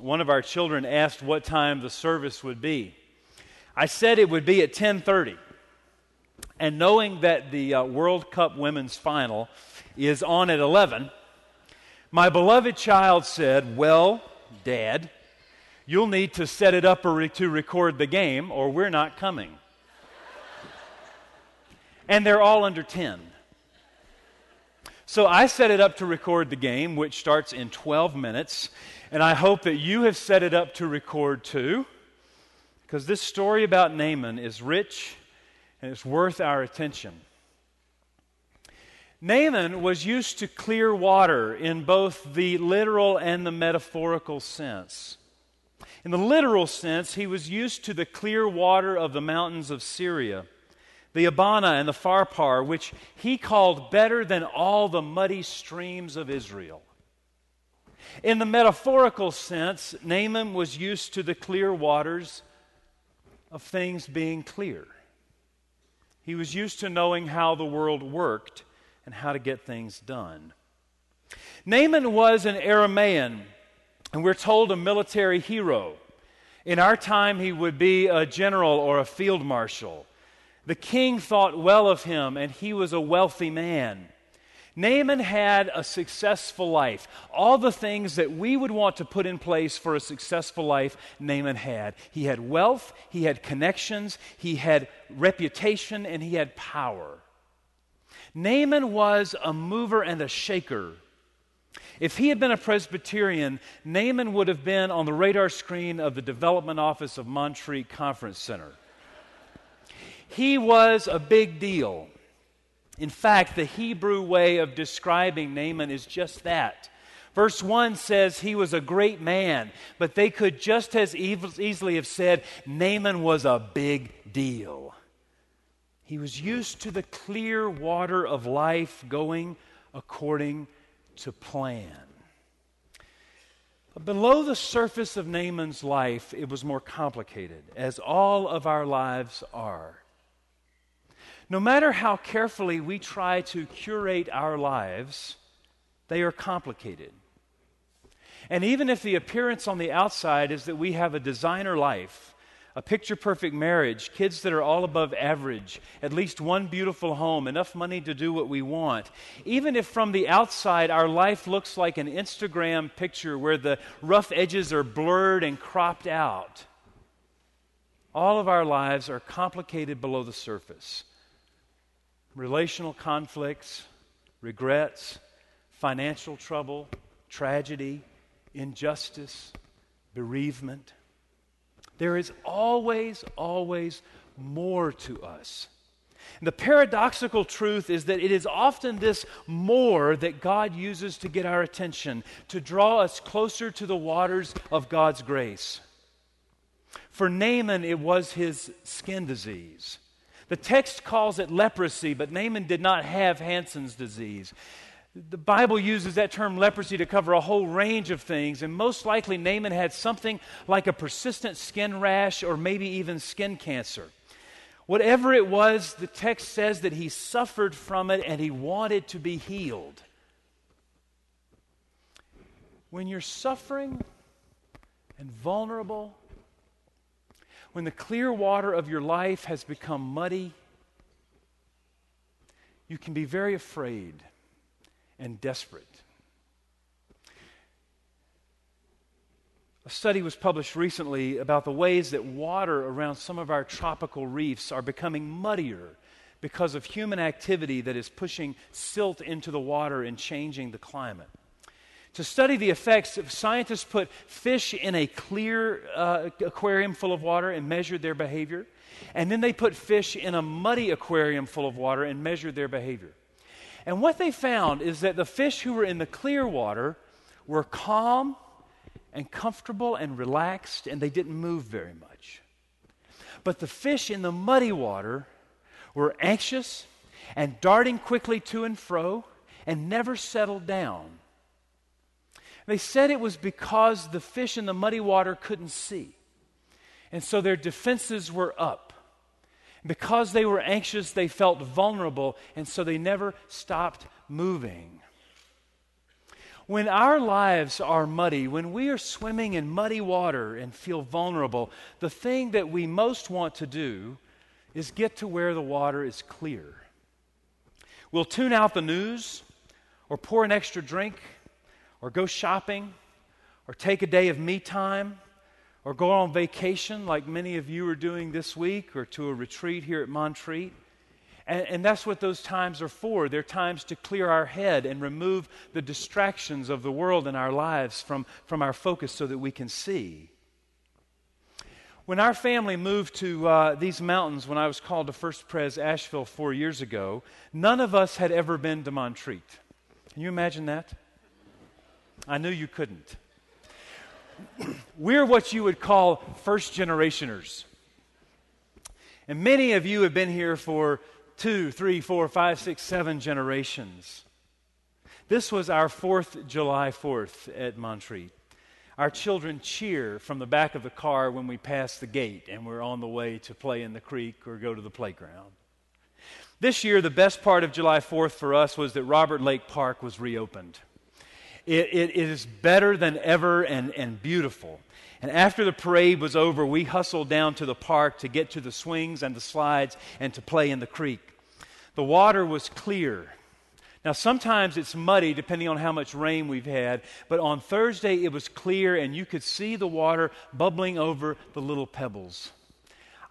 one of our children asked what time the service would be. I said it would be at 10:30. And knowing that the uh, World Cup women's final is on at 11, my beloved child said, "Well, dad, you'll need to set it up to record the game or we're not coming." and they're all under 10. So I set it up to record the game, which starts in 12 minutes. And I hope that you have set it up to record too, because this story about Naaman is rich and it's worth our attention. Naaman was used to clear water in both the literal and the metaphorical sense. In the literal sense, he was used to the clear water of the mountains of Syria the Abana and the Pharpar, which he called better than all the muddy streams of Israel. In the metaphorical sense, Naaman was used to the clear waters of things being clear. He was used to knowing how the world worked and how to get things done. Naaman was an Aramaean, and we're told a military hero. In our time, he would be a general or a field marshal. The king thought well of him, and he was a wealthy man. Naaman had a successful life. All the things that we would want to put in place for a successful life, Naaman had. He had wealth, he had connections, he had reputation, and he had power. Naaman was a mover and a shaker. If he had been a Presbyterian, Naaman would have been on the radar screen of the development office of Montreat Conference Center. He was a big deal. In fact, the Hebrew way of describing Naaman is just that. Verse 1 says he was a great man, but they could just as easily have said Naaman was a big deal. He was used to the clear water of life going according to plan. But below the surface of Naaman's life, it was more complicated, as all of our lives are. No matter how carefully we try to curate our lives, they are complicated. And even if the appearance on the outside is that we have a designer life, a picture perfect marriage, kids that are all above average, at least one beautiful home, enough money to do what we want. Even if from the outside our life looks like an Instagram picture where the rough edges are blurred and cropped out, all of our lives are complicated below the surface relational conflicts, regrets, financial trouble, tragedy, injustice, bereavement. There is always, always more to us. And the paradoxical truth is that it is often this more that God uses to get our attention, to draw us closer to the waters of God's grace. For Naaman, it was his skin disease. The text calls it leprosy, but Naaman did not have Hansen's disease. The Bible uses that term leprosy to cover a whole range of things, and most likely Naaman had something like a persistent skin rash or maybe even skin cancer. Whatever it was, the text says that he suffered from it and he wanted to be healed. When you're suffering and vulnerable when the clear water of your life has become muddy, you can be very afraid and desperate. A study was published recently about the ways that water around some of our tropical reefs are becoming muddier because of human activity that is pushing silt into the water and changing the climate. To study the effects, scientists put fish in a clear uh, aquarium full of water and measured their behavior. And then they put fish in a muddy aquarium full of water and measured their behavior. And what they found is that the fish who were in the clear water were calm and comfortable and relaxed, and they didn't move very much. But the fish in the muddy water were anxious and darting quickly to and fro and never settled down. They said it was because the fish in the muddy water couldn't see. And so their defenses were up. Because they were anxious, they felt vulnerable, and so they never stopped moving. When our lives are muddy, when we are swimming in muddy water and feel vulnerable, the thing that we most want to do is get to where the water is clear. We'll tune out the news, or pour an extra drink, or go shopping, or take a day of me time, or go on vacation like many of you are doing this week, or to a retreat here at Montreat. And, and, that's what those times are for. They're times to clear our head and remove the distractions of the world in our lives from, from our focus so that we can see. When our family moved to uh, these mountains when I was called to First Pres Asheville four years ago, none of us had ever been to Montreat. Can you imagine that? I knew you couldn't. We're what you would call first generationers. And many of you have been here for two, three, four, five, six, seven generations. This was our fourth July 4th at Montreat. Our children cheer from the back of the car when we pass the gate and we're on the way to play in the creek or go to the playground. This year, the best part of July 4th for us was that Robert Lake Park was reopened. It, it, it is better than ever and, and beautiful. And after the parade was over, we hustled down to the park to get to the swings and the slides and to play in the creek. The water was clear. Now, sometimes it's muddy depending on how much rain we've had, but on Thursday it was clear and you could see the water bubbling over the little pebbles.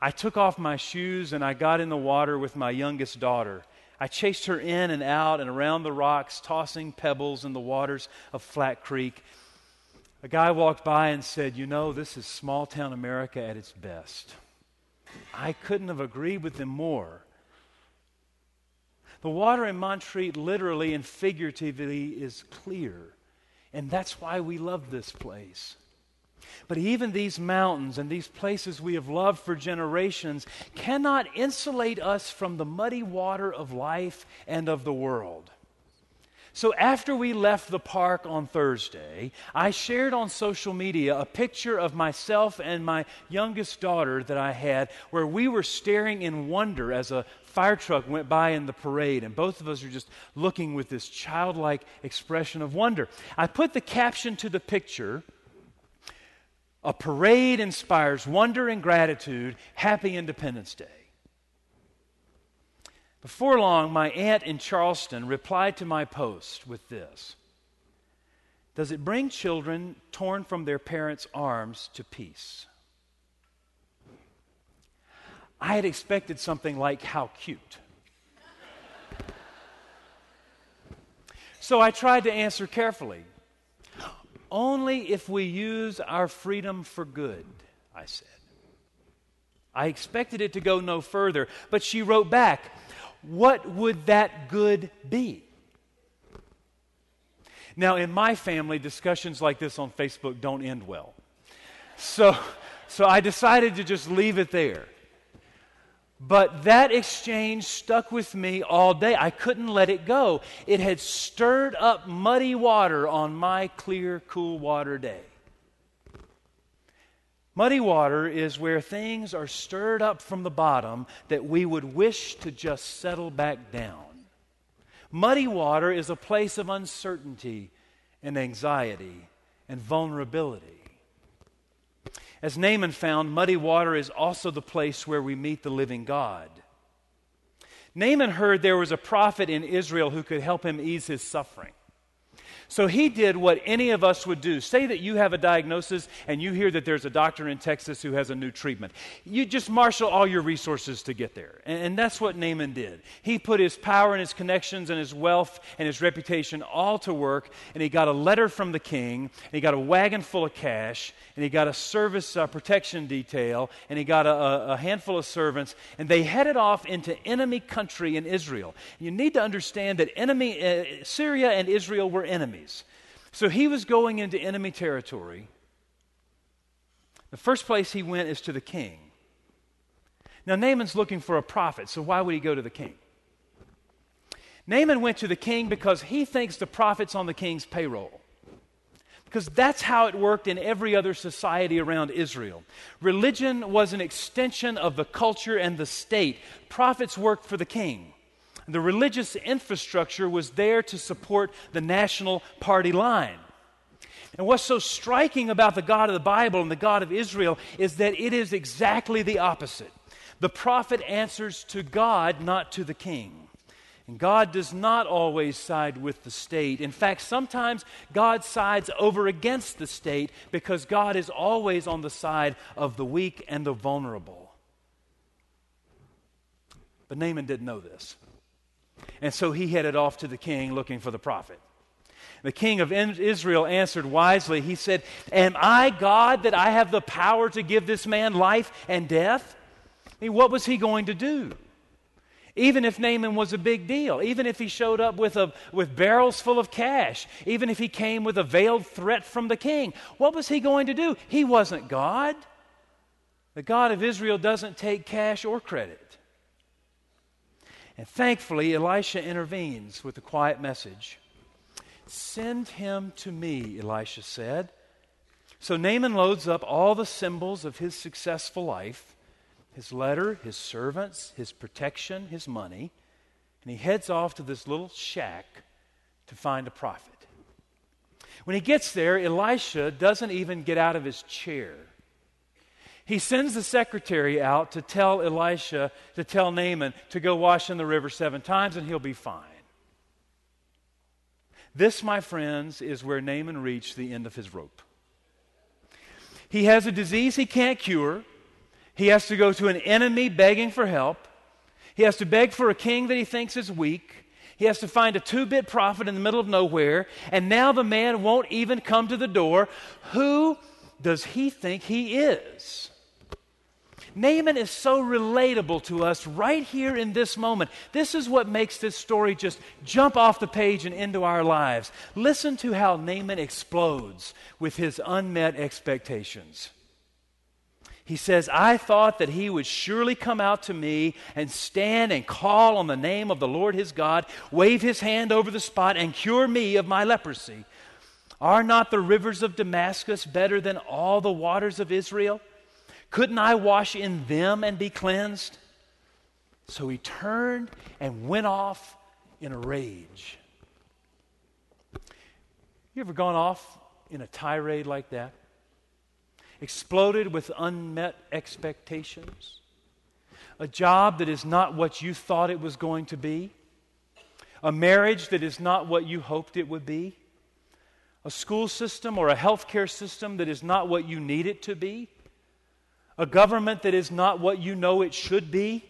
I took off my shoes and I got in the water with my youngest daughter. I chased her in and out and around the rocks, tossing pebbles in the waters of Flat Creek. A guy walked by and said, You know, this is small town America at its best. I couldn't have agreed with him more. The water in Montreat, literally and figuratively, is clear. And that's why we love this place. But even these mountains and these places we have loved for generations cannot insulate us from the muddy water of life and of the world. So, after we left the park on Thursday, I shared on social media a picture of myself and my youngest daughter that I had, where we were staring in wonder as a fire truck went by in the parade, and both of us are just looking with this childlike expression of wonder. I put the caption to the picture A parade inspires wonder and gratitude. Happy Independence Day. Before long, my aunt in Charleston replied to my post with this Does it bring children torn from their parents' arms to peace? I had expected something like, How cute. so I tried to answer carefully. Only if we use our freedom for good, I said. I expected it to go no further, but she wrote back, what would that good be? Now, in my family, discussions like this on Facebook don't end well. So, so I decided to just leave it there. But that exchange stuck with me all day. I couldn't let it go. It had stirred up muddy water on my clear, cool water day. Muddy water is where things are stirred up from the bottom that we would wish to just settle back down. Muddy water is a place of uncertainty and anxiety and vulnerability. As Naaman found, muddy water is also the place where we meet the living God. Naaman heard there was a prophet in Israel who could help him ease his suffering. So he did what any of us would do. Say that you have a diagnosis and you hear that there's a doctor in Texas who has a new treatment. You just marshal all your resources to get there. And, and, that's what Naaman did. He put his power and his connections and his wealth and his reputation all to work, and he got a letter from the king, and he got a wagon full of cash, and he got a service uh, protection detail, and he got a, a handful of servants, and they headed off into enemy country in Israel. You need to understand that enemy, uh, Syria and Israel were enemies enemies. So he was going into enemy territory. The first place he went is to the king. Now, Naaman's looking for a prophet, so why would he go to the king? Naaman went to the king because he thinks the prophet's on the king's payroll. Because that's how it worked in every other society around Israel. Religion was an extension of the culture and the state. Prophets worked for the king. The religious infrastructure was there to support the national party line. And what's so striking about the God of the Bible and the God of Israel is that it is exactly the opposite. The prophet answers to God, not to the king. And God does not always side with the state. In fact, sometimes God sides over against the state because God is always on the side of the weak and the vulnerable. But Naaman didn't know this. And so he headed off to the king looking for the prophet. The king of Israel answered wisely. He said, Am I God that I have the power to give this man life and death? I mean, what was he going to do? Even if Naaman was a big deal, even if he showed up with, a, with barrels full of cash, even if he came with a veiled threat from the king, what was he going to do? He wasn't God. The God of Israel doesn't take cash or credit. And thankfully, Elisha intervenes with a quiet message. Send him to me, Elisha said. So Naaman loads up all the symbols of his successful life his letter, his servants, his protection, his money, and he heads off to this little shack to find a prophet. When he gets there, Elisha doesn't even get out of his chair. He sends the secretary out to tell Elisha, to tell Naaman to go wash in the river seven times and he'll be fine. This, my friends, is where Naaman reached the end of his rope. He has a disease he can't cure. He has to go to an enemy begging for help. He has to beg for a king that he thinks is weak. He has to find a two bit prophet in the middle of nowhere. And now the man won't even come to the door. Who does he think he is? Naaman is so relatable to us right here in this moment. This is what makes this story just jump off the page and into our lives. Listen to how Naaman explodes with his unmet expectations. He says, I thought that he would surely come out to me and stand and call on the name of the Lord his God, wave his hand over the spot, and cure me of my leprosy. Are not the rivers of Damascus better than all the waters of Israel? Couldn't I wash in them and be cleansed? So he turned and went off in a rage. You ever gone off in a tirade like that? Exploded with unmet expectations? A job that is not what you thought it was going to be? A marriage that is not what you hoped it would be? A school system or a healthcare system that is not what you need it to be? A government that is not what you know it should be.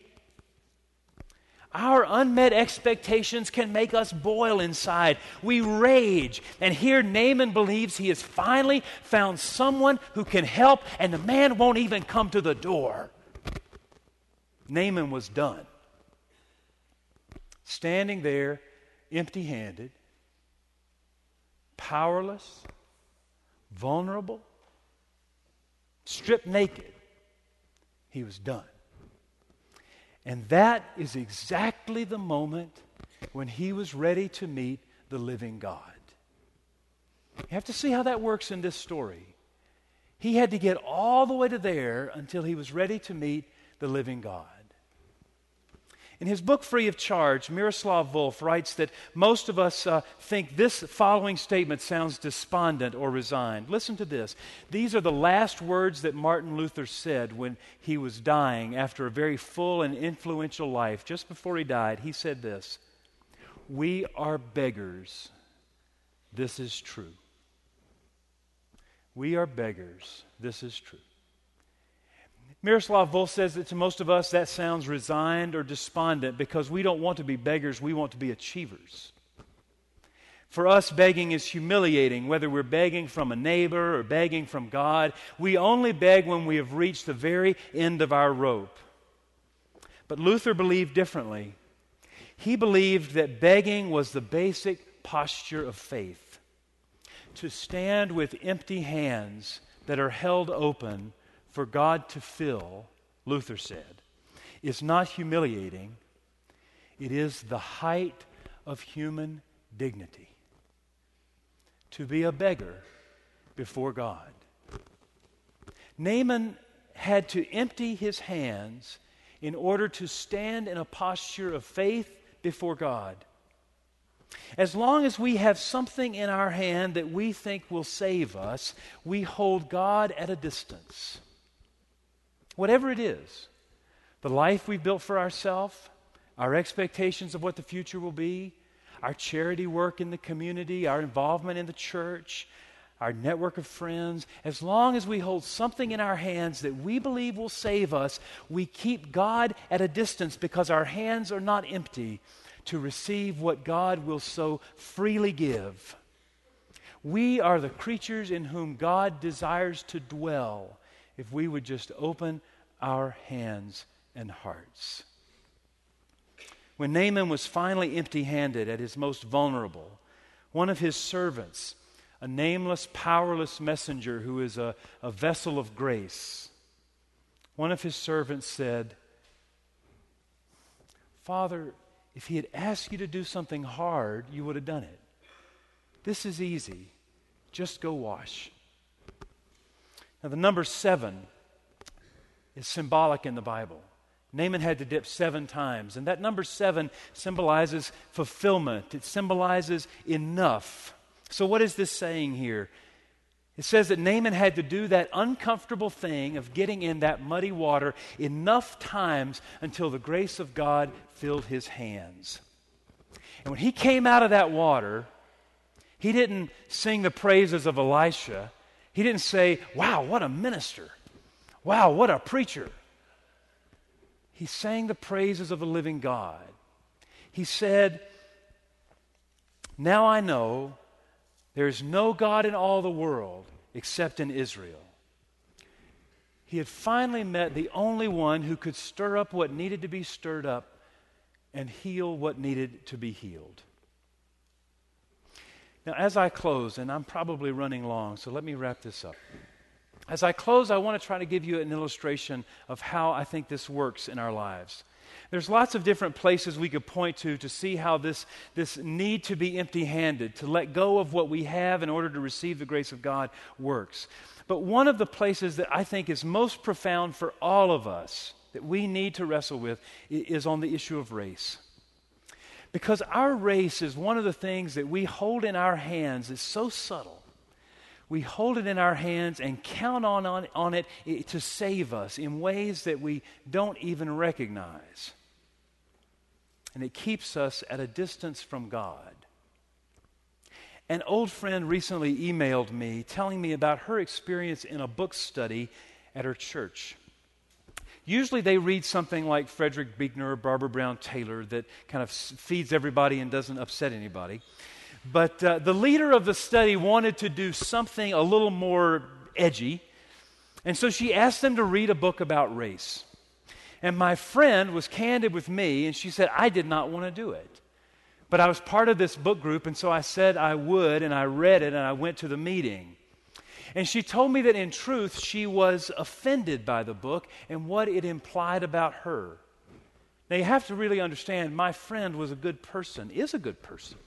Our unmet expectations can make us boil inside. We rage. And here Naaman believes he has finally found someone who can help, and the man won't even come to the door. Naaman was done. Standing there, empty handed, powerless, vulnerable, stripped naked he was done. And that is exactly the moment when he was ready to meet the living God. You have to see how that works in this story. He had to get all the way to there until he was ready to meet the living God. In his book, Free of Charge, Miroslav Volf writes that most of us uh, think this following statement sounds despondent or resigned. Listen to this. These are the last words that Martin Luther said when he was dying after a very full and influential life. Just before he died, he said this We are beggars. This is true. We are beggars. This is true. Miroslav Volf says that to most of us that sounds resigned or despondent because we don't want to be beggars, we want to be achievers. For us, begging is humiliating, whether we're begging from a neighbor or begging from God. We only beg when we have reached the very end of our rope. But Luther believed differently. He believed that begging was the basic posture of faith to stand with empty hands that are held open for God to fill, Luther said, is not humiliating, it is the height of human dignity. To be a beggar before God. Naaman had to empty his hands in order to stand in a posture of faith before God. As long as we have something in our hand that we think will save us, we hold God at a distance. Whatever it is the life we've built for ourselves, our expectations of what the future will be, our charity work in the community, our involvement in the church, our network of friends, as long as we hold something in our hands that we believe will save us, we keep God at a distance because our hands are not empty to receive what God will so freely give. We are the creatures in whom God desires to dwell if we would just open our hands and hearts. When Naaman was finally empty handed at his most vulnerable, one of his servants, a nameless, powerless messenger who is a, a vessel of grace, one of his servants said, Father, if he had asked you to do something hard, you would have done it. This is easy. Just go wash. Now, the number seven is symbolic in the Bible. Naaman had to dip seven times, and that number seven symbolizes fulfillment, it symbolizes enough. So, what is this saying here? It says that Naaman had to do that uncomfortable thing of getting in that muddy water enough times until the grace of God filled his hands. And when he came out of that water, he didn't sing the praises of Elisha. He didn't say, Wow, what a minister. Wow, what a preacher. He sang the praises of the living God. He said, Now I know there is no God in all the world except in Israel. He had finally met the only one who could stir up what needed to be stirred up and heal what needed to be healed. Now, as I close, and I'm probably running long, so let me wrap this up. As I close, I want to try to give you an illustration of how I think this works in our lives. There's lots of different places we could point to to see how this, this need to be empty handed, to let go of what we have in order to receive the grace of God works. But one of the places that I think is most profound for all of us that we need to wrestle with is on the issue of race. Because our race is one of the things that we hold in our hands, is so subtle. We hold it in our hands and count on, on, on it to save us in ways that we don't even recognize and it keeps us at a distance from God. An old friend recently emailed me telling me about her experience in a book study at her church. Usually they read something like Frederick Buechner or Barbara Brown Taylor that kind of feeds everybody and doesn't upset anybody. But uh, the leader of the study wanted to do something a little more edgy, and so she asked them to read a book about race. And my friend was candid with me, and she said, I did not want to do it. But I was part of this book group, and so I said I would, and I read it, and I went to the meeting. And she told me that in truth, she was offended by the book and what it implied about her. Now, you have to really understand my friend was a good person, is a good person.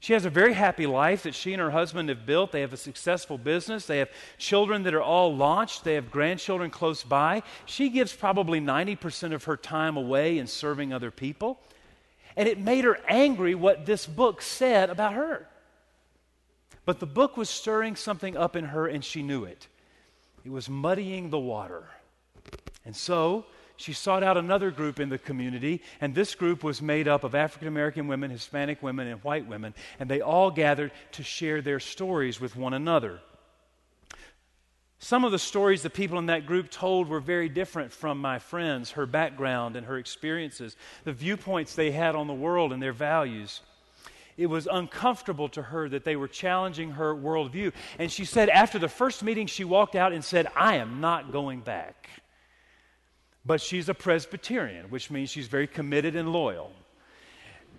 She has a very happy life that she and her husband have built. They have a successful business. They have children that are all launched. They have grandchildren close by. She gives probably 90% of her time away in serving other people. And it made her angry what this book said about her. But the book was stirring something up in her, and she knew it. It was muddying the water. And so she sought out another group in the community, and this group was made up of African American women, Hispanic women, and white women, and they all gathered to share their stories with one another. Some of the stories the people in that group told were very different from my friends, her background and her experiences, the viewpoints they had on the world and their values. It was uncomfortable to her that they were challenging her worldview. And she said after the first meeting, she walked out and said, I am not going back. But she's a Presbyterian, which means she's very committed and loyal.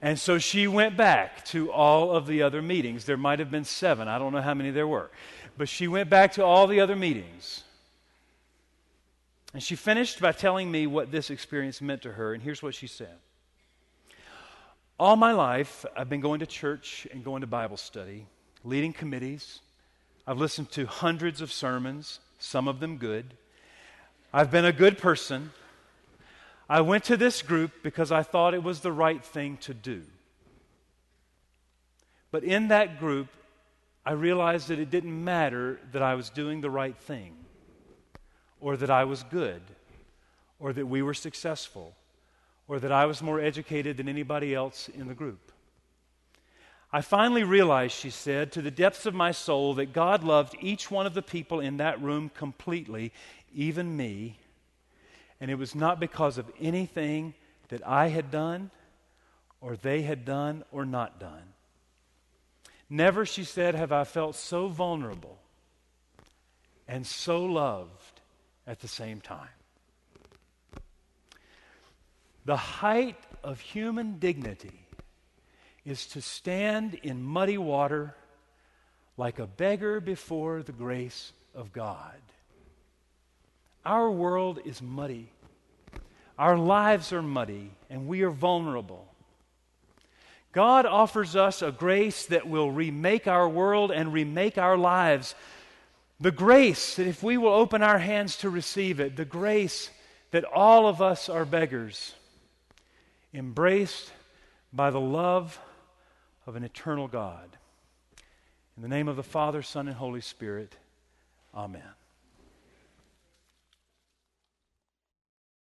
And so she went back to all of the other meetings. There might have been seven, I don't know how many there were. But she went back to all the other meetings. And she finished by telling me what this experience meant to her. And here's what she said All my life, I've been going to church and going to Bible study, leading committees. I've listened to hundreds of sermons, some of them good. I've been a good person. I went to this group because I thought it was the right thing to do. But in that group, I realized that it didn't matter that I was doing the right thing, or that I was good, or that we were successful, or that I was more educated than anybody else in the group. I finally realized, she said, to the depths of my soul, that God loved each one of the people in that room completely, even me. And it was not because of anything that I had done, or they had done, or not done. Never, she said, have I felt so vulnerable and so loved at the same time. The height of human dignity is to stand in muddy water like a beggar before the grace of God. Our world is muddy. Our lives are muddy, and we are vulnerable. God offers us a grace that will remake our world and remake our lives. The grace that if we will open our hands to receive it, the grace that all of us are beggars, embraced by the love of an eternal God. In the name of the Father, Son, and Holy Spirit, Amen.